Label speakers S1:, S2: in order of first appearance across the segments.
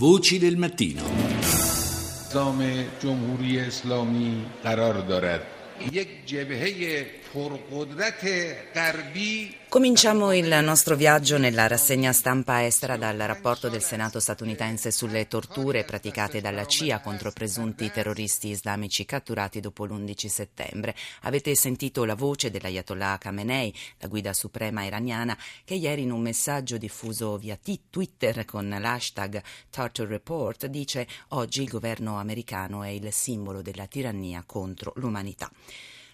S1: Voci del mattino.
S2: نظام جمهوری اسلامی قرار دارد یک جبهه پرقدرت غربی
S3: Cominciamo il nostro viaggio nella rassegna stampa estera dal rapporto del Senato statunitense sulle torture praticate dalla CIA contro presunti terroristi islamici catturati dopo l'11 settembre. Avete sentito la voce dell'Ayatollah Khamenei, la guida suprema iraniana, che ieri in un messaggio diffuso via Twitter con l'hashtag Torture Report dice oggi il governo americano è il simbolo della tirannia contro l'umanità.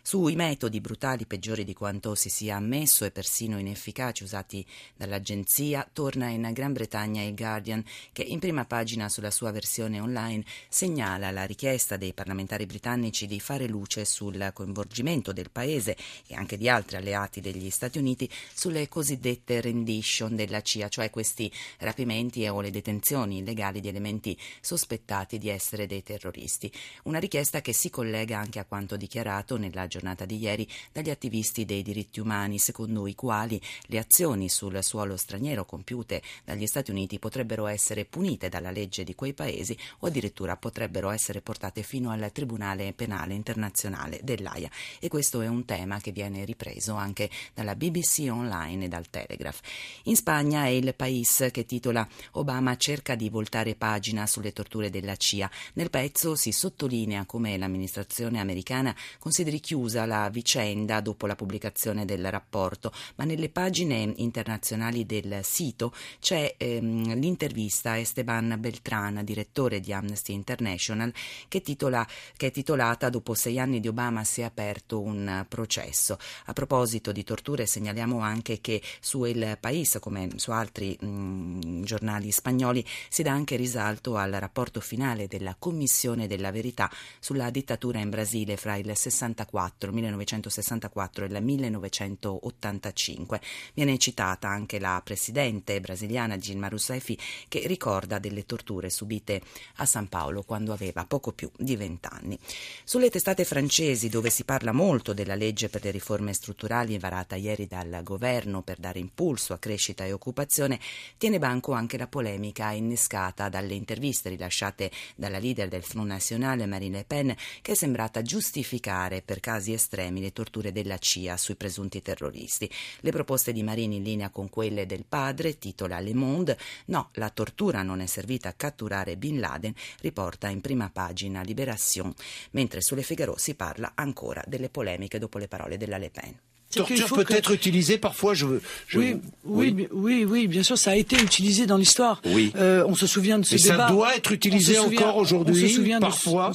S3: Sui metodi brutali peggiori di quanto si sia ammesso e persino inefficaci usati dall'agenzia, torna in Gran Bretagna il Guardian, che in prima pagina sulla sua versione online segnala la richiesta dei parlamentari britannici di fare luce sul coinvolgimento del paese e anche di altri alleati degli Stati Uniti sulle cosiddette rendition della CIA, cioè questi rapimenti o le detenzioni illegali di elementi sospettati di essere dei terroristi. Una richiesta che si collega anche a quanto dichiarato nella giornata di ieri dagli attivisti dei diritti umani, secondo i quali le azioni sul suolo straniero compiute dagli Stati Uniti potrebbero essere punite dalla legge di quei paesi o addirittura potrebbero essere portate fino al Tribunale Penale Internazionale dell'AIA. E questo è un tema che viene ripreso anche dalla BBC Online e dal Telegraph. In Spagna è il País che titola Obama cerca di voltare pagina sulle torture della CIA. Nel pezzo si sottolinea come l'amministrazione americana consideri chiusa chiusa la vicenda dopo la pubblicazione del rapporto, ma nelle pagine internazionali del sito c'è ehm, l'intervista a Esteban Beltran, direttore di Amnesty International, che, titola, che, è titolata Dopo sei anni di Obama si è aperto un processo. A proposito di torture segnaliamo anche che su El País, come su altri mh, giornali spagnoli, si dà anche risalto al rapporto finale della Commissione della Verità sulla dittatura in Brasile fra il 64 1964 e il 1985. Viene citata anche la presidente brasiliana Dilma Rousseff che ricorda delle torture subite a San Paolo quando aveva poco più di vent'anni. Sulle testate francesi, dove si parla molto della legge per le riforme strutturali varata ieri dal governo per dare impulso a crescita e occupazione, tiene banco anche la polemica innescata dalle interviste rilasciate dalla leader del Front National Marine Le Pen, che è sembrata giustificare per casi casi estremi le torture della CIA sui presunti terroristi. Le proposte di Marini in linea con quelle del padre, titola Le Monde, no, la tortura non è servita a catturare Bin Laden, riporta in prima pagina Libération, mentre sulle Figaro si parla ancora delle polemiche dopo le parole della Le Pen.
S4: Torture peut que... être utilisée parfois. Je, je...
S5: Oui, oui, oui, oui, oui, bien sûr, ça a été utilisé dans l'histoire.
S4: Oui.
S5: Euh, on se souvient de ce
S4: Et
S5: débat.
S4: ça doit être utilisé encore aujourd'hui, parfois.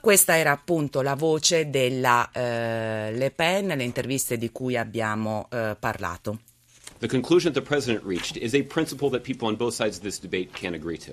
S3: Questa era appunto la voce della uh, Le Pen, le interviste di cui abbiamo uh, parlato.
S6: The conclusion that the president reached is a principle that people on both sides of this debate can agree to.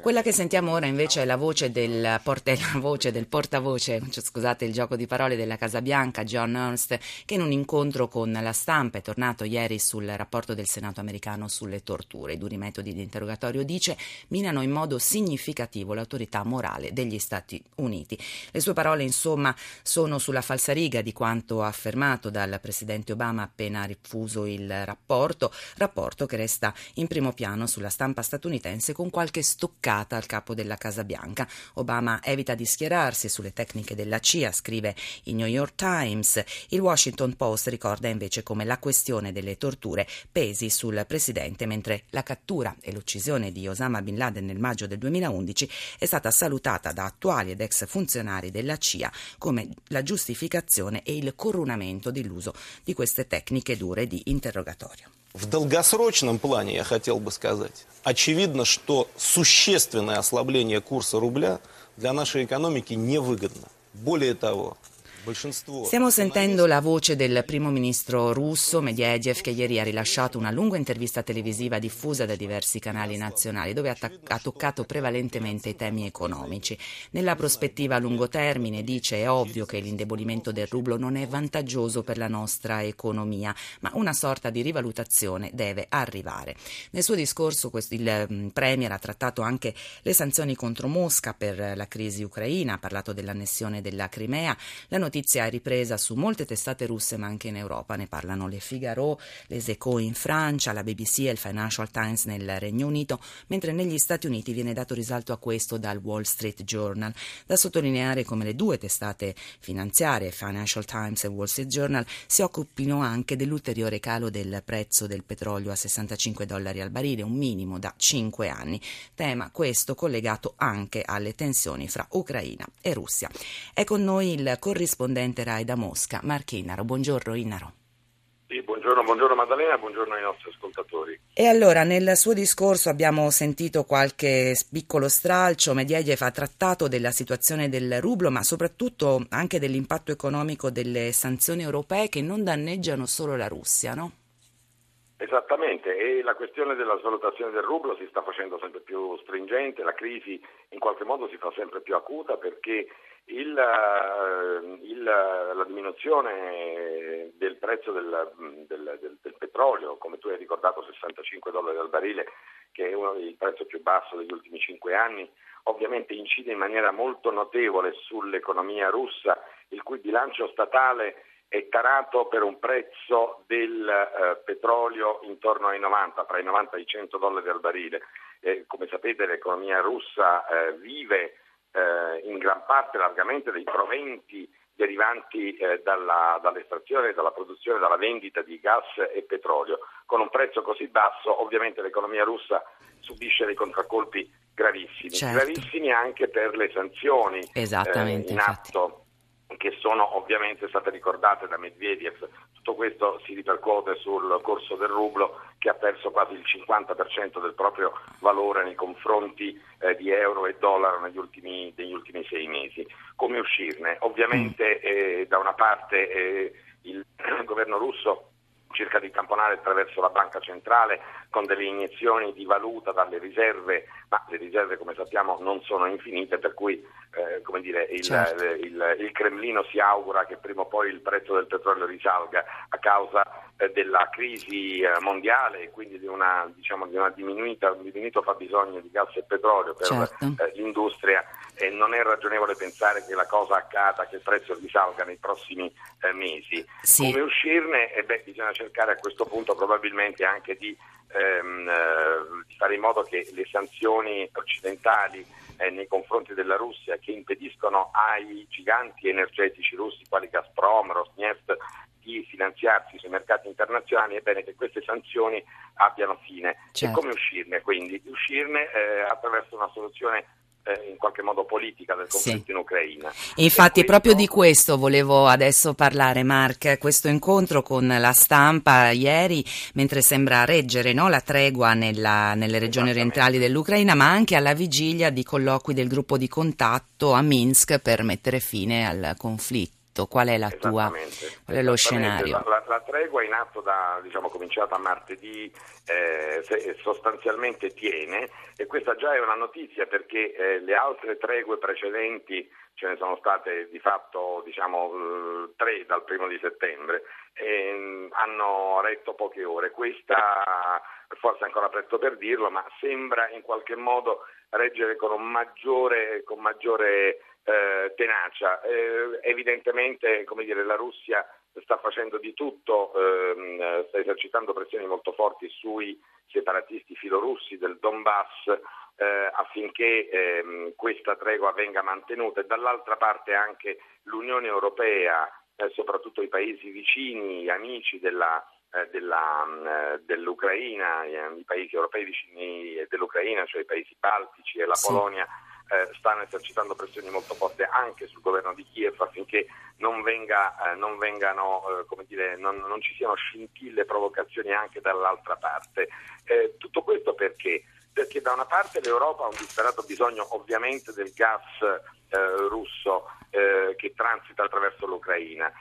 S3: Quella che sentiamo ora invece è la voce del, porta, voce del portavoce, cioè, scusate il gioco di parole, della Casa Bianca, John Ernst, che in un incontro con la stampa è tornato ieri sul rapporto del Senato americano sulle torture. I duri metodi di interrogatorio, dice, minano in modo significativo l'autorità morale degli Stati Uniti. Le sue parole, insomma, sono sulla falsariga di quanto affermato dal presidente Obama appena diffuso il rapporto, rapporto che resta in primo piano piano sulla stampa statunitense con qualche stoccata al capo della Casa Bianca. Obama evita di schierarsi sulle tecniche della CIA, scrive il New York Times. Il Washington Post ricorda invece come la questione delle torture pesi sul presidente, mentre la cattura e l'uccisione di Osama Bin Laden nel maggio del 2011 è stata salutata da attuali ed ex funzionari della CIA come la giustificazione e il coronamento dell'uso di queste tecniche dure di interrogatorio.
S7: В долгосрочном плане, я хотел бы сказать, очевидно, что существенное ослабление курса рубля для нашей экономики невыгодно. Более того,
S3: Stiamo sentendo la voce del primo ministro russo Medvedev che ieri ha rilasciato una lunga intervista televisiva diffusa da diversi canali nazionali dove ha, ta- ha toccato prevalentemente i temi economici. Nella prospettiva a lungo termine dice è ovvio che l'indebolimento del rublo non è vantaggioso per la nostra economia, ma una sorta di rivalutazione deve arrivare. Nel suo discorso il mm, Premier ha trattato anche le sanzioni contro Mosca per la crisi ucraina, ha parlato dell'annessione della Crimea, la notizia è ripresa su molte testate russe ma anche in Europa, ne parlano le Figaro, les Echo in Francia, la BBC e il Financial Times nel Regno Unito, mentre negli Stati Uniti viene dato risalto a questo dal Wall Street Journal. Da sottolineare come le due testate finanziarie, Financial Times e Wall Street Journal, si occupino anche dell'ulteriore calo del prezzo del petrolio a 65 dollari al barile, un minimo da 5 anni. Tema questo collegato anche alle tensioni fra Ucraina e Russia. È con noi il corrispondente RAI da Mosca, Marco Innaro. Buongiorno Innaro.
S1: Sì, buongiorno, buongiorno Maddalena, buongiorno ai nostri ascoltatori.
S3: E allora, nel suo discorso abbiamo sentito qualche piccolo stralcio, Medvedev ha trattato della situazione del rublo, ma soprattutto anche dell'impatto economico delle sanzioni europee che non danneggiano solo la Russia, no?
S1: Esattamente, e la questione della svalutazione del rublo si sta facendo sempre più stringente, la crisi in qualche modo si fa sempre più acuta perché il, eh, il, la diminuzione del prezzo del, del, del, del, petrolio, come tu hai ricordato 65 dollari al barile, che è uno dei prezzi più bassi degli ultimi cinque anni, ovviamente incide in maniera molto notevole sull'economia russa, il cui bilancio statale è tarato per un prezzo del eh, petrolio intorno ai 90, tra i 90 e i 100 dollari al barile. Eh, come sapete l'economia russa eh, vive eh, in gran parte largamente dei proventi derivanti eh, dalla, dall'estrazione, dalla produzione, dalla vendita di gas e petrolio. Con un prezzo così basso ovviamente l'economia russa subisce dei contraccolpi gravissimi, certo. gravissimi anche per le sanzioni eh, in atto che sono ovviamente state ricordate da Medvedev. Tutto questo si ripercuote sul corso del rublo che ha perso quasi il 50% del proprio valore nei confronti eh, di euro e dollaro negli ultimi, negli ultimi sei mesi. Come uscirne? Ovviamente eh, da una parte eh, il governo russo cerca di tamponare attraverso la banca centrale con delle iniezioni di valuta dalle riserve, ma le riserve come sappiamo non sono infinite, per cui eh, dire, il, certo. il, il, Cremlino si augura che prima o poi il prezzo del petrolio risalga a causa eh, della crisi eh, mondiale e quindi di una, diciamo, di una diminuita, un diminuito fabbisogno di gas e petrolio per certo. Eh, l'industria e non è ragionevole pensare che la cosa accada, che il prezzo risalga nei prossimi eh, mesi. Sì. Come uscirne? Eh beh, bisogna cercare a questo punto probabilmente anche di, ehm, eh, di fare in modo che le sanzioni occidentali eh, nei confronti della Russia che impediscono ai giganti energetici russi quali Gazprom, Rosneft di finanziarsi sui mercati internazionali, è bene che queste sanzioni abbiano fine. Certo. E come uscirne? Quindi uscirne eh, attraverso una soluzione eh, in qualche modo politica del conflitto sì. in Ucraina.
S3: E infatti e questo... proprio di questo volevo adesso parlare Mark, questo incontro con la stampa ieri, mentre sembra reggere no, la tregua nella, nelle regioni orientali dell'Ucraina, ma anche alla vigilia di colloqui del gruppo di contatto a Minsk per mettere fine al conflitto atto? Qual è la tua, qual è lo scenario?
S1: La, la, tregua in atto da, diciamo, cominciata martedì eh, sostanzialmente tiene e questa già è una notizia perché eh, le altre tregue precedenti ce ne sono state di fatto diciamo, eh, tre dal primo di settembre e mm, hanno retto poche ore. Questa forse è ancora presto per dirlo, ma sembra in qualche modo reggere con un maggiore, con maggiore eh, tenacia. Eh, evidentemente dire, la Russia sta facendo di tutto, ehm, sta esercitando pressioni molto forti sui separatisti filorussi del Donbass eh, affinché ehm, questa tregua venga mantenuta e dall'altra parte anche l'Unione Europea, eh, soprattutto i paesi vicini, amici della, eh, della, eh, dell'Ucraina, i paesi europei vicini dell'Ucraina, cioè i paesi baltici e la sì. Polonia, eh, stanno esercitando pressioni molto forti anche sul governo di Kiev affinché non, venga, eh, non, vengano, eh, dire, non, non, ci siano scintille, provocazioni anche dall'altra parte. Eh, tutto questo perché? Perché da una parte l'Europa ha un disperato bisogno ovviamente del gas russo eh, che transita attraverso l'Ucraina.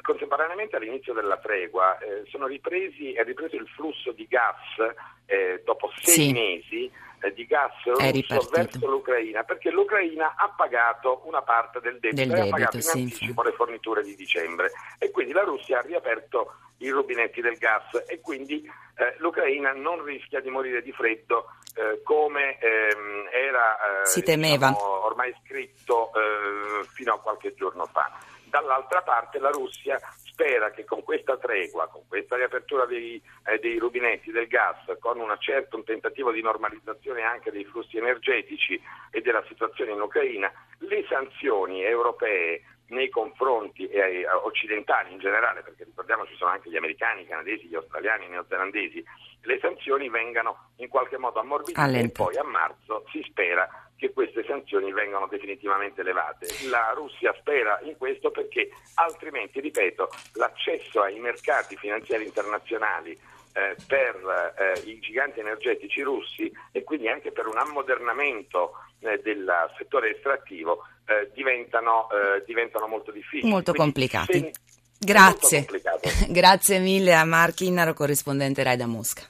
S1: contemporaneamente all'inizio della tregua sono ripresi, è ripreso il flusso di gas dopo sei sì. mesi eh, di gas russo verso l'Ucraina perché l'Ucraina ha pagato una parte del debito, del debito ha pagato in sì, anticipo sì. le forniture di dicembre e quindi la Russia ha riaperto i rubinetti del gas e quindi eh, l'Ucraina non rischia di morire di freddo eh, come ehm, era
S3: si temeva.
S1: Diciamo, ormai scritto eh, fino a qualche giorno fa. dall'altra parte la Russia spera che con questa tregua, con questa riapertura dei, eh, dei rubinetti del gas, con certa, un tentativo di normalizzazione anche dei flussi energetici e della situazione in Ucraina, le sanzioni europee nei confronti eh, occidentali in generale, perché ricordiamoci sono anche gli americani, i canadesi, gli australiani, i neozelandesi, le sanzioni vengano in qualche modo ammorbidite Allento. e poi a marzo si spera che queste sanzioni vengano definitivamente levate. La Russia spera in questo perché altrimenti, ripeto, l'accesso ai mercati finanziari internazionali eh, per eh, i giganti energetici russi e quindi anche per un ammodernamento eh, del settore estrattivo eh, diventano, eh, diventano, molto difficili.
S3: Molto quindi, complicati. Se... Grazie. Grazie mille a Mark Innaro, corrispondente Rai da Mosca.